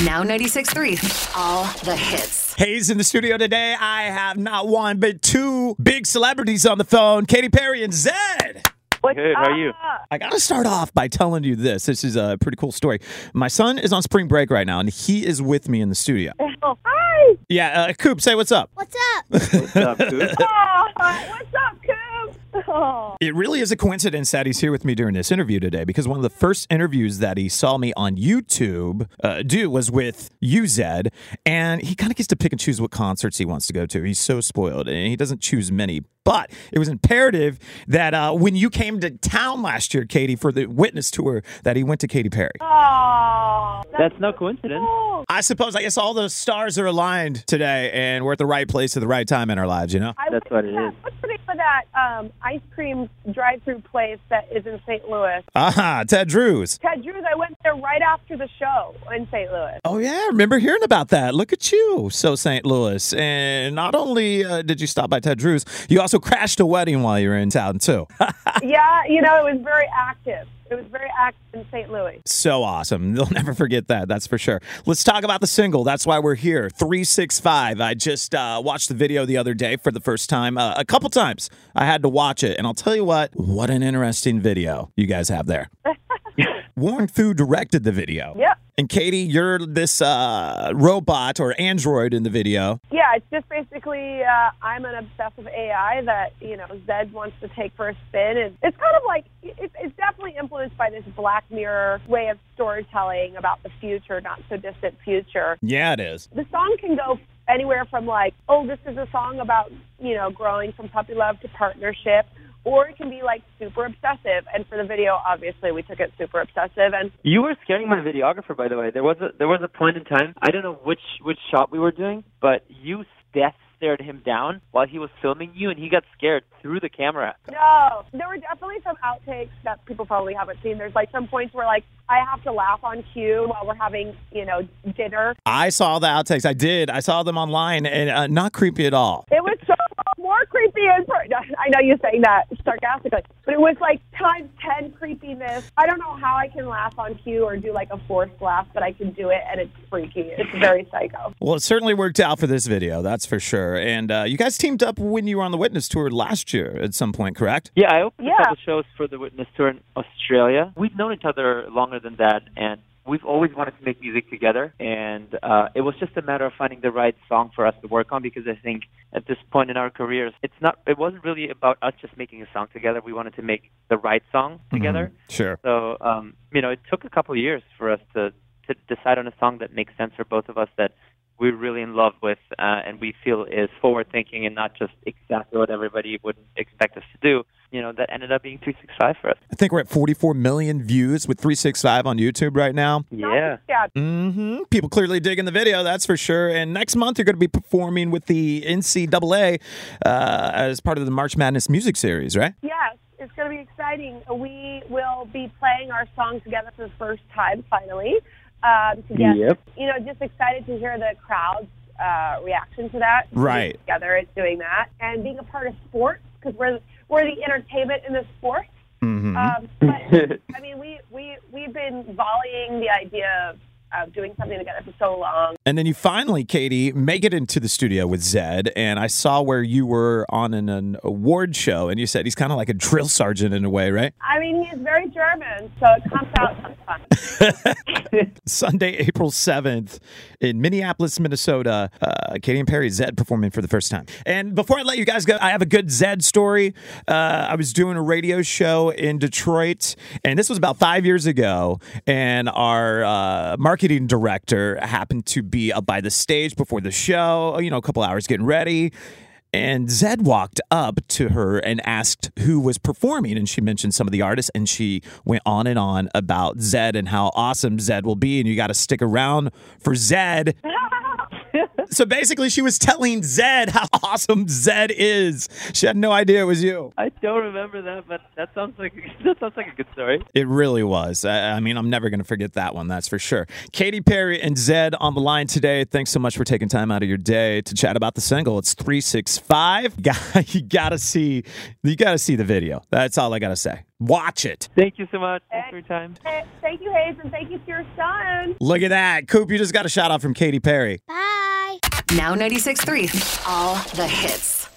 Now 96.3. All the hits. HaZe in the studio today. I have not one, but two big celebrities on the phone Katy Perry and Zedd. What's Good, how are you? I got to start off by telling you this. This is a pretty cool story. My son is on spring break right now, and he is with me in the studio. Oh, hi. Yeah, uh, Coop, say what's up. What's up? What's up, dude? Oh, what's up, Coop? Oh. It really is a coincidence that he's here with me during this interview today because one of the first interviews that he saw me on YouTube uh, do was with you, Zedd, and he kind of gets to pick and choose what concerts he wants to go to. He's so spoiled and he doesn't choose many. But it was imperative that uh, when you came to town last year, Katy, for the witness tour, that he went to Katy Perry. Oh. That's no coincidence. I suppose, I guess all the stars are aligned today and we're at the right place at the right time in our lives, you know? I That's what it to is. that- What's the name of that um, ice cream drive-through place that is in St. Louis? Aha, Ted Drewes. Ted Drewes. I went there right after the show in St. Louis. Oh yeah, I remember hearing about that. Look at you, so St. Louis. And not only uh, did you stop by Ted Drewes, you also crashed a wedding while you were in town too. yeah, you know, it was very active. It was very active in St. Louis. so awesome. They'll never forget that. That's for sure. Let's talk about the single. That's why we're here. Three six five. I just uh, watched the video the other day for the first time. Uh, a couple times I had to watch it, and I'll tell you what. What an interesting video you guys have there. Warren Fu directed the video. Yep. And Katy, you're this uh, robot or android in the video. Yeah, it's just basically uh, I'm an obsessive AI that you know Zedd wants to take for a spin, and it's kind of like it's, it's definitely influenced by this Black Mirror way of storytelling about the future, not so distant future. Yeah, it is. The song can go anywhere from like, oh, this is a song about you know growing from puppy love to partnership. Or it can be like super obsessive, and for the video, obviously, we took it super obsessive. And You were scaring my videographer, by the way. There was a there was a point in time. I don't know which which shot we were doing, but you death stared him down while he was filming you, and he got scared through the camera. No, there were definitely some outtakes that people probably haven't seen. There's like some points where like I have to laugh on cue while we're having you know dinner. I saw the outtakes. I did. I saw them online, and uh, not creepy at all. It was so more creepy and per- I know you're saying that sarcastically, but it was like times ten creepiness. I don't know how I can laugh on cue or do like a forced laugh, but I can do it, and it's freaky. It's very psycho. Well, it certainly worked out for this video, that's for sure. And uh, you guys teamed up when you were on the Witness Tour last year at some point, correct? Yeah, I opened Yeah. a couple shows for the Witness Tour in Australia. We've known each other longer than that, and we've always wanted to make music together. And uh, it was just a matter of finding the right song for us to work on because I think at this point in our careers, it's not. It wasn't really about us just making a song together. We wanted to make the right song together. Sure. So, um, you know, it took a couple of years for us to, to decide on a song that makes sense for both of us that we're really in love with uh, and we feel is forward thinking and not just exactly what everybody would expect us to do. You know, that ended up being 365 for us. I think we're at 44 million views with 365 on YouTube right now. Yeah. Yeah. hmm People clearly digging the video, that's for sure. And next month, you're going to be performing with the NCAA uh, as part of the March Madness music series, right? Yes, it's going to be exciting. We will be playing our song together for the first time, finally. Um, together. Yep. You know, just excited to hear the crowd's uh, reaction to that. Right. Together, it's doing that, and being a part of sports because we're we're the entertainment in the sport. Mm-hmm. Um, but I mean, we we we've been volleying the idea of, of doing something together for so long. And then you finally, Katy, make it into the studio with Zedd. And I saw where you were on an, an award show, and you said he's kind of like a drill sergeant in a way, right? I mean, he's very German, so it comes out sometimes. Sunday, April 7th in Minneapolis, Minnesota. Uh, Katy and Perry, Zedd performing for the first time. And before I let you guys go, I have a good Zedd story. Uh, I was doing a radio show in Detroit, and this was about five years ago. And our uh, marketing director happened to be up by the stage before the show, you know, a couple hours getting ready. And Zedd walked up to her and asked who was performing. And she mentioned some of the artists. And she went on and on about Zedd and how awesome Zedd will be. And you got to stick around for Zedd. So basically, she was telling Zedd how awesome Zedd is. She had no idea it was you. I don't remember that, but that sounds like that sounds like a good story. It really was. I, I mean, I'm never going to forget that one. That's for sure. Katy Perry and Zedd on the line today. Thanks so much for taking time out of your day to chat about the single. It's 365. You gotta see. You gotta see the video. That's all I gotta say. Watch it. Thank you so much. Thanks for your time. Thank you, HaZe, and thank you to your son. Look at that. Coop, you just got a shout out from Katy Perry. Now 96.3. All the hits.